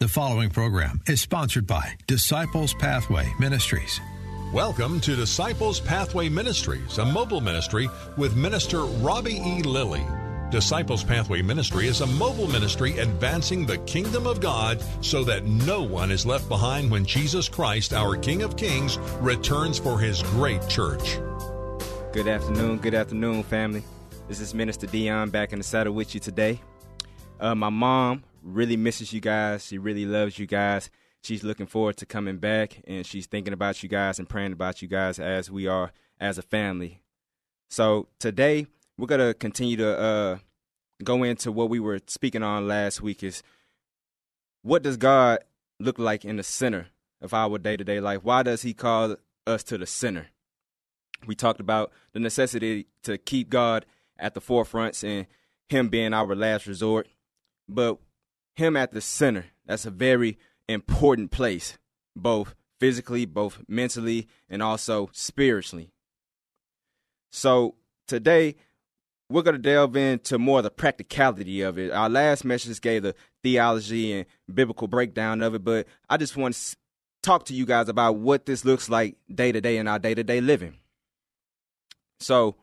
The following program is sponsored by Disciples Pathway Ministries. Welcome to Disciples Pathway Ministries, a mobile ministry with Minister Robbie E. Lilly. Disciples Pathway Ministry is a mobile ministry advancing the kingdom of God so that no one is left behind when Jesus Christ, our King of Kings, returns for his great church. Good afternoon, good afternoon, family. This is Minister Dion back in the saddle with you today. Uh, my mom really misses you guys. She really loves you guys. She's looking forward to coming back, and she's thinking about you guys and praying about you guys as we are as a family. So today we're gonna continue to uh, go into what we were speaking on last week. Is what does God look like in the center of our day to day life? Why does He call us to the center? We talked about the necessity to keep God at the forefronts and Him being our last resort, but him at the center. That's a very important place, both physically, both mentally, and also spiritually. So today, we're going to delve into more of the practicality of it. Our last message gave the theology and biblical breakdown of it, but I just want to talk to you guys about what this looks like day to day in our day to day living. So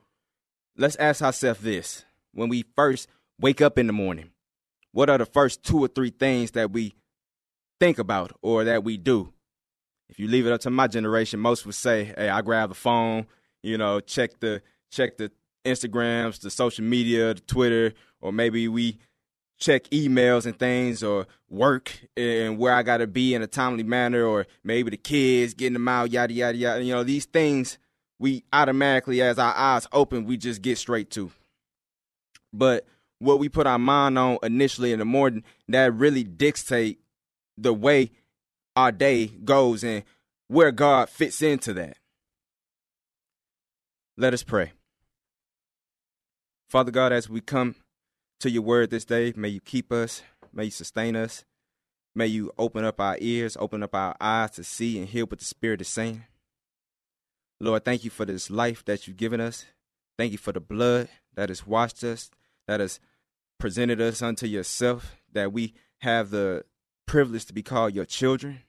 let's ask ourselves this when we first wake up in the morning what are the first two or three things that we think about or that we do? If you leave it up to my generation, most would say, "Hey, I grab the phone, you know, check the check the Instagrams, the social media, the Twitter, or maybe we check emails and things or work and where I got to be in a timely manner or maybe the kids getting them out yada yada yada you know these things we automatically as our eyes open we just get straight to but what we put our mind on initially in the morning that really dictate the way our day goes and where God fits into that. Let us pray. Father God, as we come to your word this day, may you keep us, may you sustain us, may you open up our ears, open up our eyes to see and hear what the Spirit is saying. Lord, thank you for this life that you've given us. Thank you for the blood that has washed us, that has presented us unto yourself, that we have the privilege to be called your children.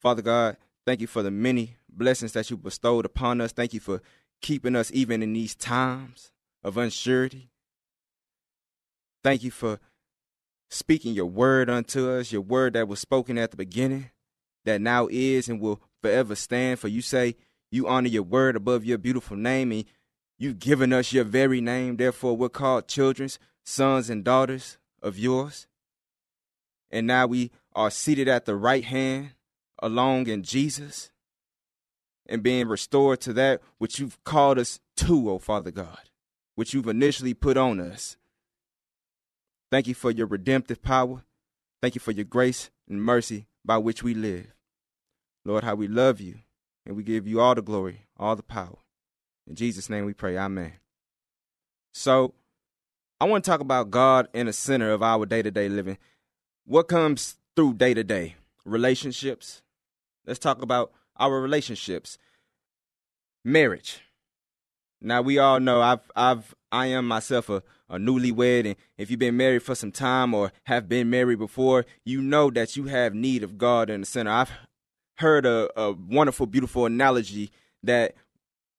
Father God, thank you for the many blessings that you bestowed upon us. Thank you for keeping us even in these times of unsurety. Thank you for speaking your word unto us, your word that was spoken at the beginning, that now is and will forever stand. For you say you honor your word above your beautiful name, and You've given us your very name, therefore we're called children's sons and daughters of yours. And now we are seated at the right hand along in Jesus and being restored to that which you've called us to, O oh Father God, which you've initially put on us. Thank you for your redemptive power. Thank you for your grace and mercy by which we live. Lord, how we love you, and we give you all the glory, all the power. In Jesus' name we pray. Amen. So, I want to talk about God in the center of our day to day living. What comes through day to day? Relationships. Let's talk about our relationships. Marriage. Now we all know I've I've I am myself a, a newlywed and if you've been married for some time or have been married before, you know that you have need of God in the center. I've heard a, a wonderful, beautiful analogy that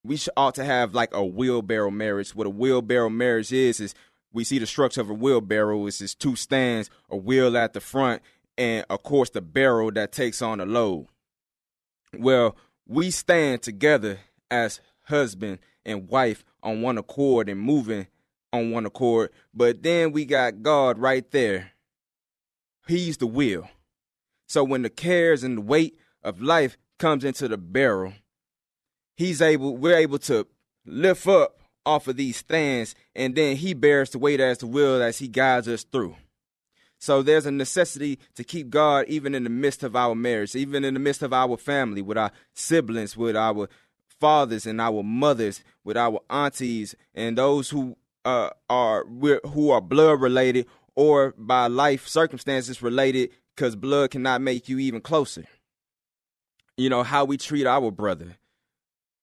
we should, ought to have like a wheelbarrow marriage. What a wheelbarrow marriage is is we see the structure of a wheelbarrow is just two stands, a wheel at the front, and of course the barrel that takes on the load. Well, we stand together as husband and wife on one accord and moving on one accord, but then we got God right there. He's the wheel. So when the cares and the weight of life comes into the barrel, he's able we're able to lift up off of these stands and then he bears the weight as the will as he guides us through So there's a necessity to keep God even in the midst of our marriage, even in the midst of our family, with our siblings, with our fathers and our mothers, with our aunties, and those who uh, are who are blood related or by life circumstances related, because blood cannot make you even closer. You know how we treat our brother.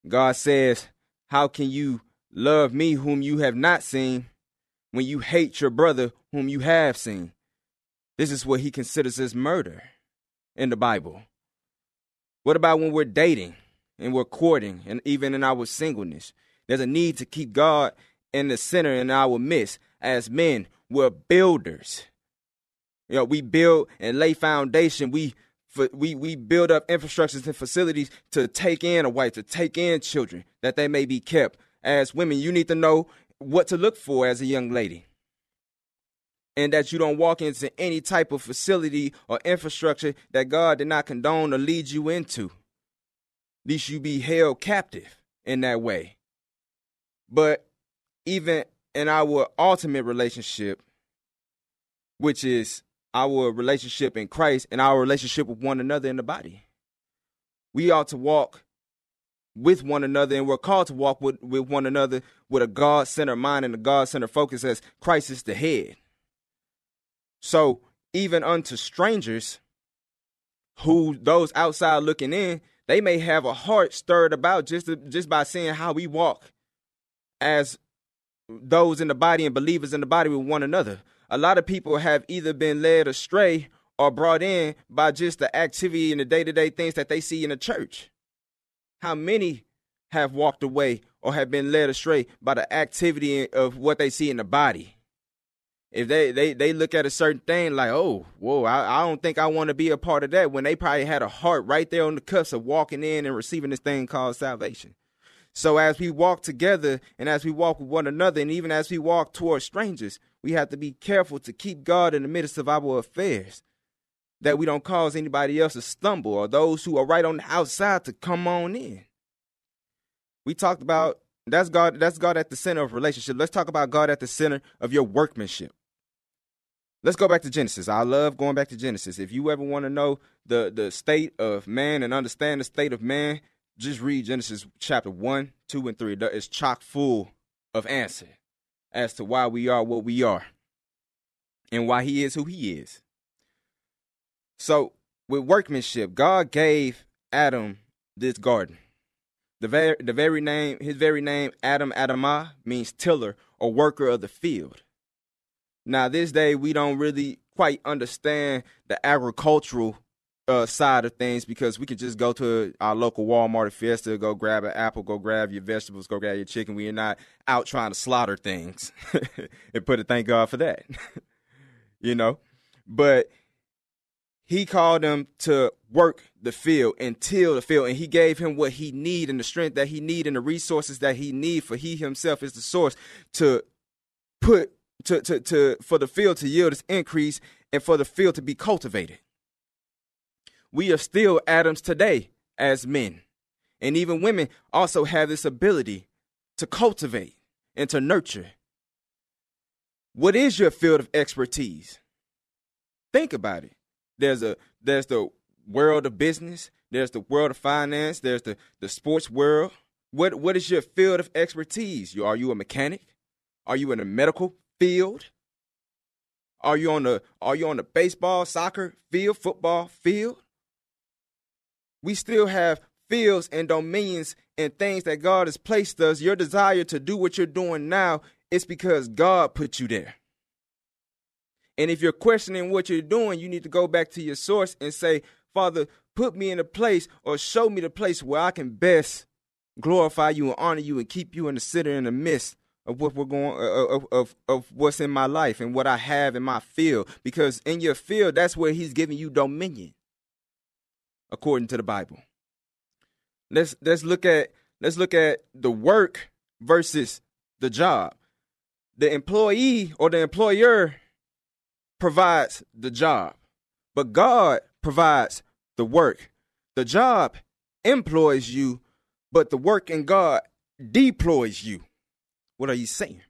God says, "How can you love me, whom you have not seen?" when you hate your brother whom you have seen. This is what he considers as murder in the Bible. What about when we're dating and we're courting and even in our singleness? There's a need to keep God in the center in our midst. As men, we're builders. You know, we build and lay foundation. We we we build up infrastructures and facilities to take in a wife, to take in children, that they may be kept. As women, you need to know what to look for as a young lady. And that you don't walk into any type of facility or infrastructure that God did not condone or lead you into. At least you be held captive in that way. But even in our ultimate relationship, which is our relationship in Christ and our relationship with one another in the body, we ought to walk with one another, and we're called to walk with, with one another with a God centered mind and a God centered focus as Christ is the head. So, even unto strangers who those outside looking in, they may have a heart stirred about just to, just by seeing how we walk as those in the body and believers in the body with one another. A lot of people have either been led astray or brought in by just the activity and the day to day things that they see in the church. How many have walked away or have been led astray by the activity of what they see in the body? If they, they, they look at a certain thing like, oh, whoa, I, I don't think I want to be a part of that when they probably had a heart right there on the cusp of walking in and receiving this thing called salvation. So as we walk together and as we walk with one another and even as we walk towards strangers, we have to be careful to keep God in the midst of our affairs that we don't cause anybody else to stumble or those who are right on the outside to come on in. We talked about that's God that's God at the center of relationship. Let's talk about God at the center of your workmanship. Let's go back to Genesis. I love going back to Genesis. If you ever want to know the the state of man and understand the state of man, just read Genesis chapter 1, 2 and 3. It's chock full of answer as to why we are what we are and why he is who he is. So, with workmanship, God gave Adam this garden. The very, the very name, his very name, Adam Adamah, means tiller or worker of the field. Now, this day, we don't really quite understand the agricultural uh, side of things because we could just go to our local Walmart or Fiesta, go grab an apple, go grab your vegetables, go grab your chicken. We are not out trying to slaughter things and put it, thank God for that. you know? But he called him to work the field and till the field and he gave him what he need and the strength that he need and the resources that he need for he himself is the source to put to, to, to for the field to yield its increase and for the field to be cultivated we are still adams today as men and even women also have this ability to cultivate and to nurture what is your field of expertise think about it there's a there's the world of business. There's the world of finance. There's the the sports world. What what is your field of expertise? You are you a mechanic? Are you in a medical field? Are you on the are you on the baseball, soccer field, football field? We still have fields and dominions and things that God has placed us. Your desire to do what you're doing now is because God put you there. And if you're questioning what you're doing, you need to go back to your source and say, Father, put me in a place or show me the place where I can best glorify you and honor you and keep you in the center in the midst of what we're going uh, uh, of, of of what's in my life and what I have in my field. Because in your field, that's where He's giving you dominion, according to the Bible. Let's let's look at let's look at the work versus the job. The employee or the employer provides the job, but God provides the work. The job employs you, but the work in God deploys you. What are you saying?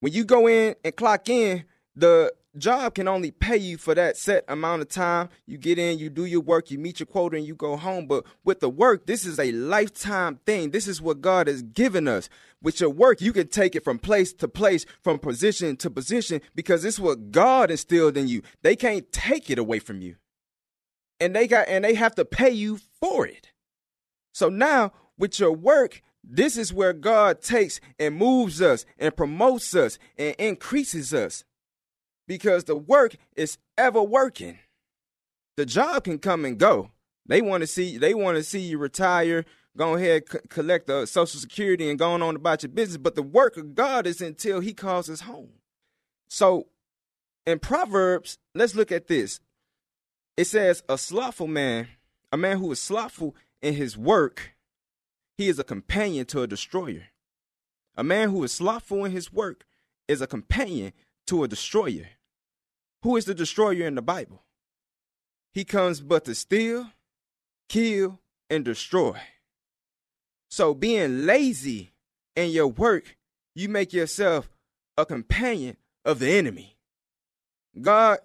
When you go in and clock in, the job can only pay you for that set amount of time. You get in, you do your work, you meet your quota, and you go home. But with the work, this is a lifetime thing. This is what God has given us. With your work, you can take it from place to place, from position to position, because it's what God instilled in you. They can't take it away from you. And they got and they have to pay you for it. So now with your work, this is where God takes and moves us and promotes us and increases us because the work is ever working. The job can come and go. They want to see they want to see you retire, go ahead c- collect the social security and going on about your business, but the work of God is until he calls us home. So in Proverbs, let's look at this. It says a slothful man, a man who is slothful in his work, he is a companion to a destroyer. A man who is slothful in his work is a companion to a destroyer. Who is the destroyer in the Bible? He comes but to steal, kill, and destroy. So being lazy in your work, you make yourself a companion of the enemy. God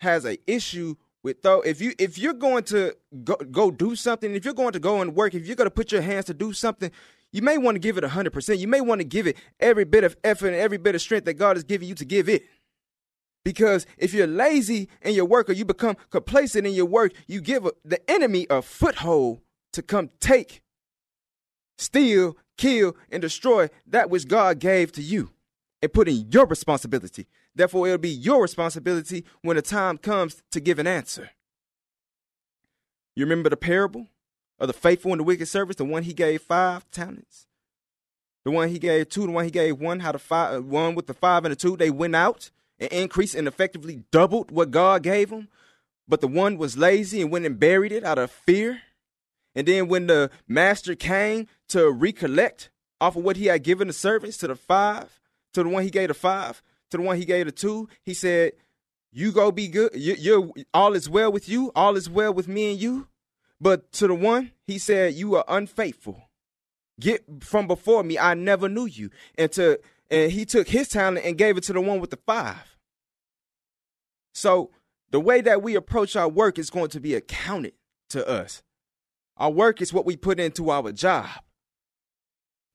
has an issue with though if you if you're going to go, go do something, if you're going to go and work, if you're going to put your hands to do something, you may want to give it 100%. You may want to give it every bit of effort and every bit of strength that God has given you to give it. Because if you're lazy in your work or you become complacent in your work, you give the enemy a foothold to come take, steal, kill, and destroy that which God gave to you and put in your responsibility. Therefore, it'll be your responsibility when the time comes to give an answer. You remember the parable of the faithful and the wicked servants, the one he gave five talents, the one he gave two, the one he gave one, how the five, uh, one with the five and the two, they went out and increased and effectively doubled what God gave them. But the one was lazy and went and buried it out of fear. And then when the master came to recollect off of what he had given the servants to the five, to the one he gave the five, to the one he gave the two, he said, "You go be good. You, you're all is well with you. All is well with me and you." But to the one, he said, "You are unfaithful. Get from before me. I never knew you." And to and he took his talent and gave it to the one with the five. So the way that we approach our work is going to be accounted to us. Our work is what we put into our job.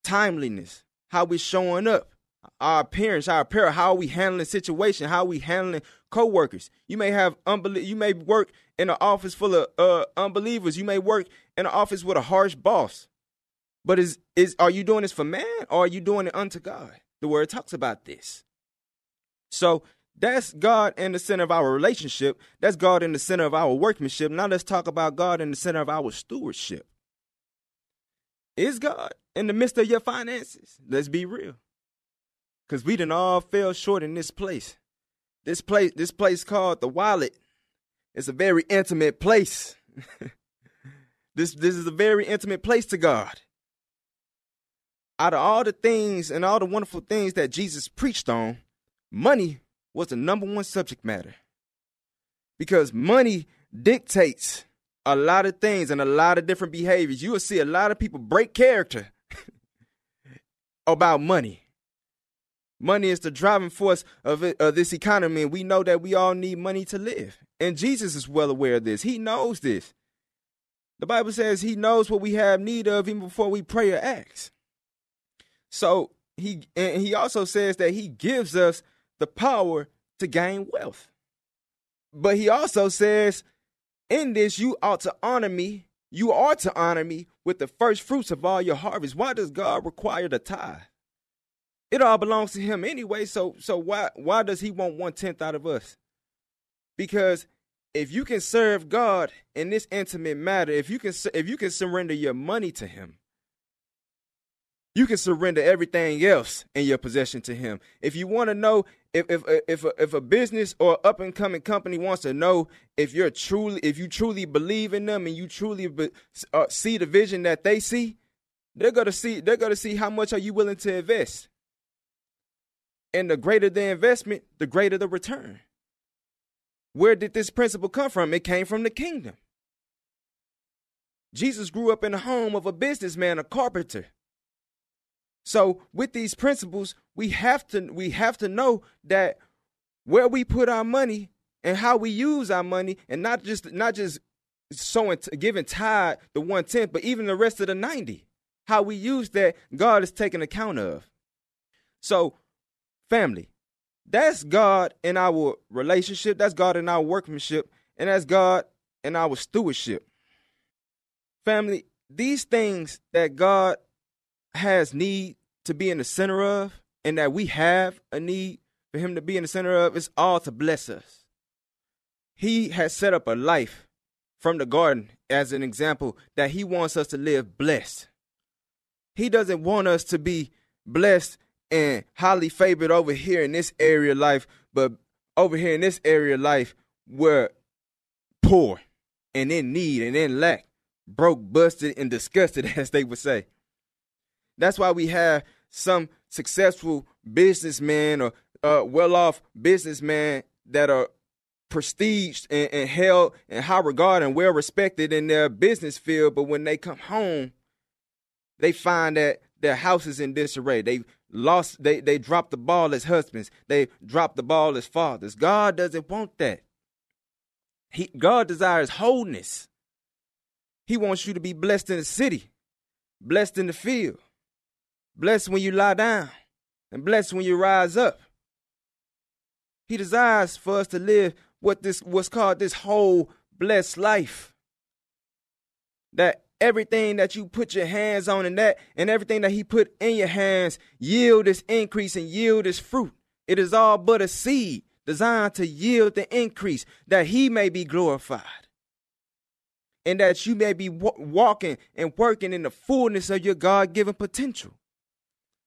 Timeliness, how we're showing up, our appearance, our apparel, how are we handling situation, how are we handling co-workers. You may have unbelie- you may work in an office full of uh, unbelievers. You may work in an office with a harsh boss. But is is are you doing this for man or are you doing it unto God? The word talks about this. So that's God in the center of our relationship. That's God in the center of our workmanship. Now let's talk about God in the center of our stewardship. Is God in the midst of your finances? Let's be real. Cause we done all fell short in this place. This place, this place called the wallet. It's a very intimate place. this this is a very intimate place to God. Out of all the things and all the wonderful things that Jesus preached on, money was the number one subject matter. Because money dictates a lot of things and a lot of different behaviors. You will see a lot of people break character about money. Money is the driving force of, it, of this economy, and we know that we all need money to live. And Jesus is well aware of this. He knows this. The Bible says he knows what we have need of even before we pray or ask. So he and he also says that he gives us the power to gain wealth. But he also says, in this you ought to honor me. You are to honor me with the first fruits of all your harvest. Why does God require the tithe? It all belongs to him anyway. So so why why does he want one tenth out of us? Because if you can serve God in this intimate matter, if you can if you can surrender your money to him, you can surrender everything else in your possession to him. If you want to know if if if a, if a business or up and coming company wants to know if you're truly if you truly believe in them and you truly be, uh, see the vision that they see, they're gonna see they're gonna see how much are you willing to invest. And the greater the investment, the greater the return. Where did this principle come from? It came from the kingdom. Jesus grew up in the home of a businessman, a carpenter. So with these principles, we have to we have to know that where we put our money and how we use our money, and not just not just sowing giving tithe the one tenth, but even the rest of the ninety. How we use that, God is taking account of. So, family, that's God in our relationship, that's God in our workmanship, and that's God in our stewardship. Family, these things that God has need to be in the center of, and that we have a need for Him to be in the center of, is all to bless us. He has set up a life from the garden as an example that He wants us to live blessed. He doesn't want us to be blessed and highly favored over here in this area of life, but over here in this area of life, we're poor and in need and in lack broke, busted, and disgusted, as they would say. That's why we have some successful businessmen or uh, well off businessmen that are prestiged and, and, held in high regard and well respected in their business field, but when they come home, they find that their house is in disarray. They lost they they dropped the ball as husbands. They dropped the ball as fathers. God doesn't want that. He God desires wholeness. He wants you to be blessed in the city, blessed in the field, blessed when you lie down, and blessed when you rise up. He desires for us to live what this what's called this whole blessed life. That everything that you put your hands on and that and everything that he put in your hands yield this increase and yield this fruit. It is all but a seed designed to yield the increase that he may be glorified and that you may be w- walking and working in the fullness of your God given potential.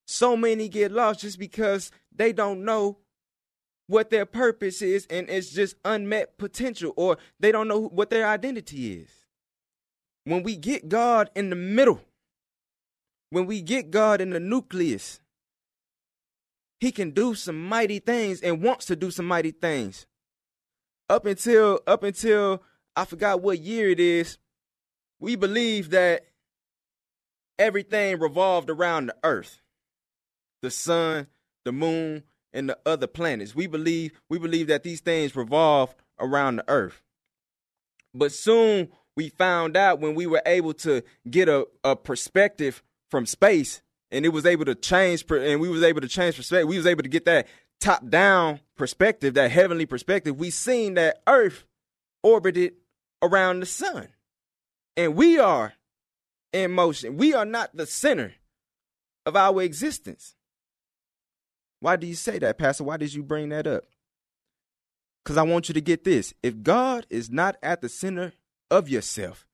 So many get lost just because they don't know what their purpose is and it's just unmet potential or they don't know what their identity is. When we get God in the middle, when we get God in the nucleus, he can do some mighty things and wants to do some mighty things. Up until up until I forgot what year it is, we believe that everything revolved around the earth, the sun, the moon, and the other planets. We believe we believe that these things revolve around the earth. But soon we found out when we were able to get a, a perspective from space and it was able to change and we was able to change perspective. We was able to get that top down perspective, that heavenly perspective. We seen that earth orbited around the sun. And we are in motion. We are not the center of our existence. Why do you say that, Pastor? Why did you bring that up? Because I want you to get this. If God is not at the center of yourself,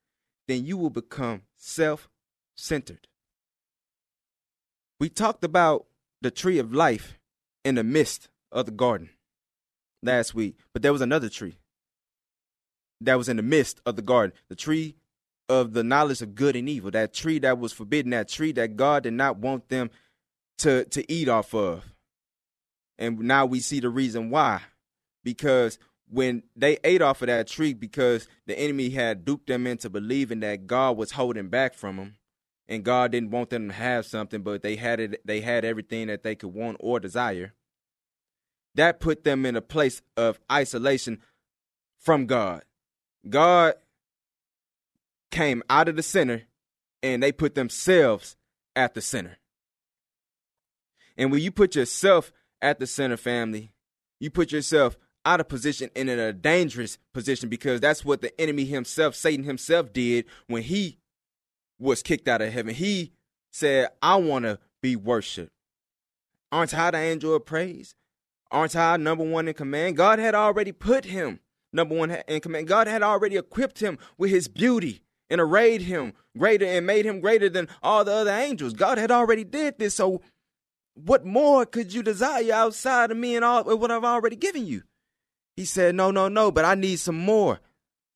then you will become self centered. We talked about the tree of life in the midst of the garden last week, but there was another tree that was in the midst of the garden, the tree of the knowledge of good and evil, that tree that was forbidden, that tree that God did not want them to, to eat off of. And now we see the reason why. Because when they ate off of that tree, because the enemy had duped them into believing that God was holding back from them, and God didn't want them to have something, but they had it they had everything that they could want or desire. That put them in a place of isolation from God. God came out of the center and they put themselves at the center. And when you put yourself at the center, family, you put yourself out of position and in a dangerous position because that's what the enemy himself, Satan himself, did when he was kicked out of heaven. He said, I want to be worshiped. Aren't I the angel of praise? Aren't I number one in command? God had already put him number one in command. God had already equipped him with his beauty and arrayed him greater and made him greater than all the other angels. God had already did this. So what more could you desire outside of me and all what I've already given you? He said, No, no, no, but I need some more.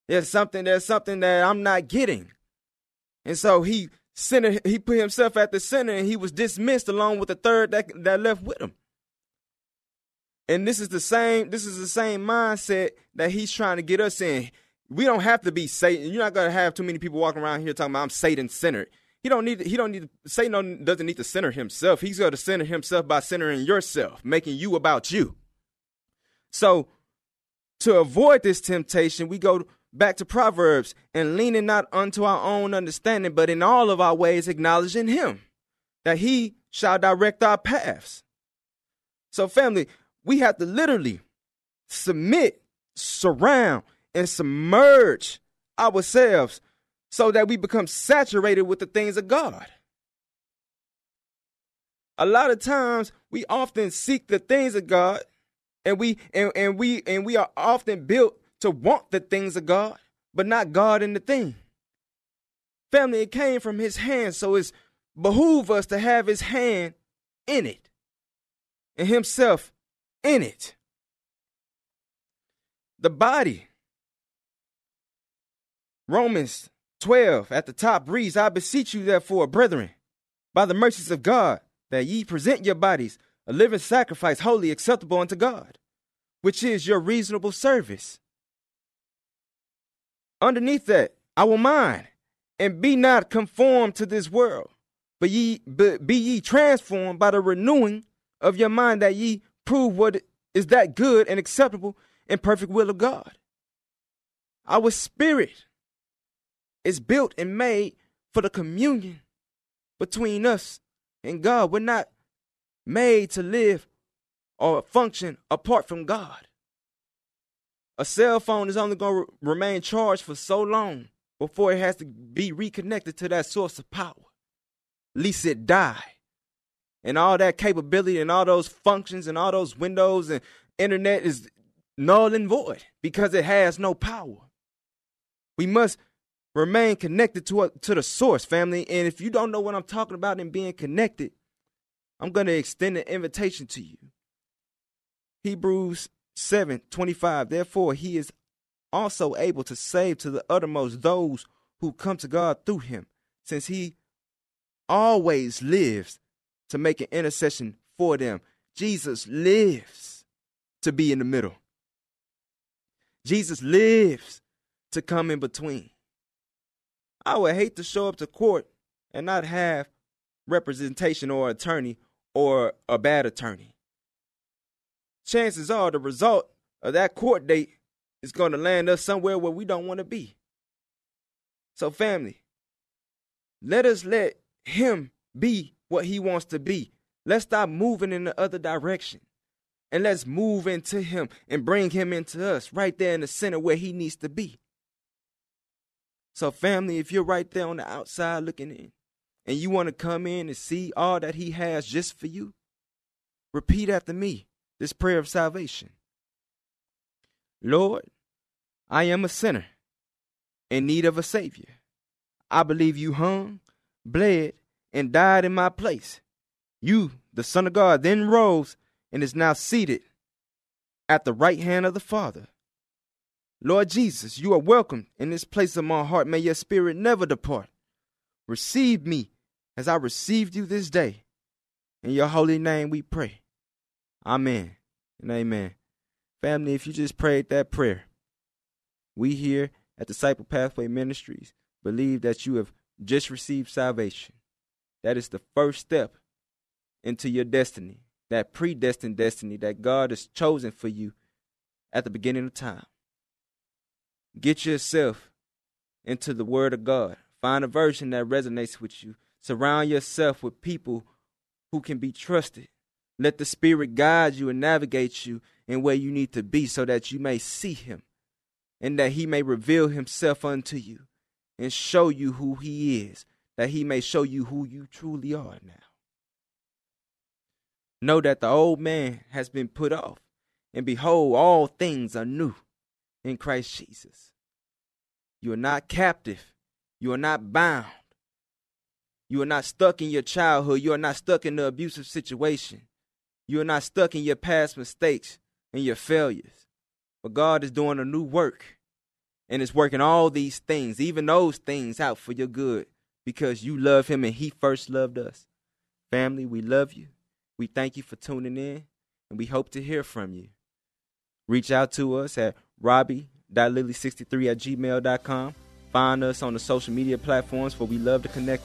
There's something, there's something that I'm not getting. And so he centered, he put himself at the center and he was dismissed along with the third that, that left with him. And this is the same, this is the same mindset that he's trying to get us in. We don't have to be Satan. You're not gonna have too many people walking around here talking about I'm Satan centered. He don't need. He don't need. Satan doesn't need to center himself. He's going to center himself by centering yourself, making you about you. So, to avoid this temptation, we go back to Proverbs and leaning not unto our own understanding, but in all of our ways acknowledging Him, that He shall direct our paths. So, family, we have to literally submit, surround, and submerge ourselves so that we become saturated with the things of God. A lot of times we often seek the things of God and we and, and we and we are often built to want the things of God, but not God in the thing. Family, it came from his hand, so it's behoove us to have his hand in it and himself in it. The body. Romans 12 at the top reads, I beseech you, therefore, brethren, by the mercies of God, that ye present your bodies a living sacrifice, holy, acceptable unto God, which is your reasonable service. Underneath that, our mind, and be not conformed to this world, but ye but be ye transformed by the renewing of your mind, that ye prove what is that good and acceptable and perfect will of God. Our spirit is built and made for the communion between us and God. We're not made to live or function apart from God. A cell phone is only going to remain charged for so long before it has to be reconnected to that source of power. lest it die. And all that capability and all those functions and all those windows and internet is null and void because it has no power. We must remain connected to, a, to the source, family. And if you don't know what I'm talking about in being connected, I'm going to extend an invitation to you. Hebrews 7 25. Therefore, he is also able to save to the uttermost those who come to God through him, since he always lives to make an intercession for them. Jesus lives to be in the middle. Jesus lives to come in between. I would hate to show up to court and not have representation or attorney or a bad attorney. Chances are the result of that court date is going to land us somewhere where we don't want to be. So, family, let us let him be what he wants to be. Let's stop moving in the other direction. And let's move into him and bring him into us right there in the center where he needs to be. So, family, if you're right there on the outside looking in and you want to come in and see all that He has just for you, repeat after me this prayer of salvation Lord, I am a sinner in need of a Savior. I believe you hung, bled, and died in my place. You, the Son of God, then rose and is now seated at the right hand of the Father. Lord Jesus, you are welcome in this place of my heart. May your spirit never depart. Receive me as I received you this day. In your holy name we pray. Amen and amen. Family, if you just prayed that prayer, we here at Disciple Pathway Ministries believe that you have just received salvation. That is the first step into your destiny, that predestined destiny that God has chosen for you at the beginning of time. Get yourself into the Word of God. Find a version that resonates with you. Surround yourself with people who can be trusted. Let the Spirit guide you and navigate you in where you need to be so that you may see Him and that He may reveal Himself unto you and show you who He is, that He may show you who you truly are now. Know that the old man has been put off, and behold, all things are new in Christ Jesus. You are not captive. You are not bound. You are not stuck in your childhood. You are not stuck in the abusive situation. You are not stuck in your past mistakes and your failures. But God is doing a new work and is working all these things, even those things out for your good because you love Him and He first loved us. Family, we love you. We thank you for tuning in and we hope to hear from you. Reach out to us at robbie.lily63 at gmail.com. Find us on the social media platforms for we love to connect.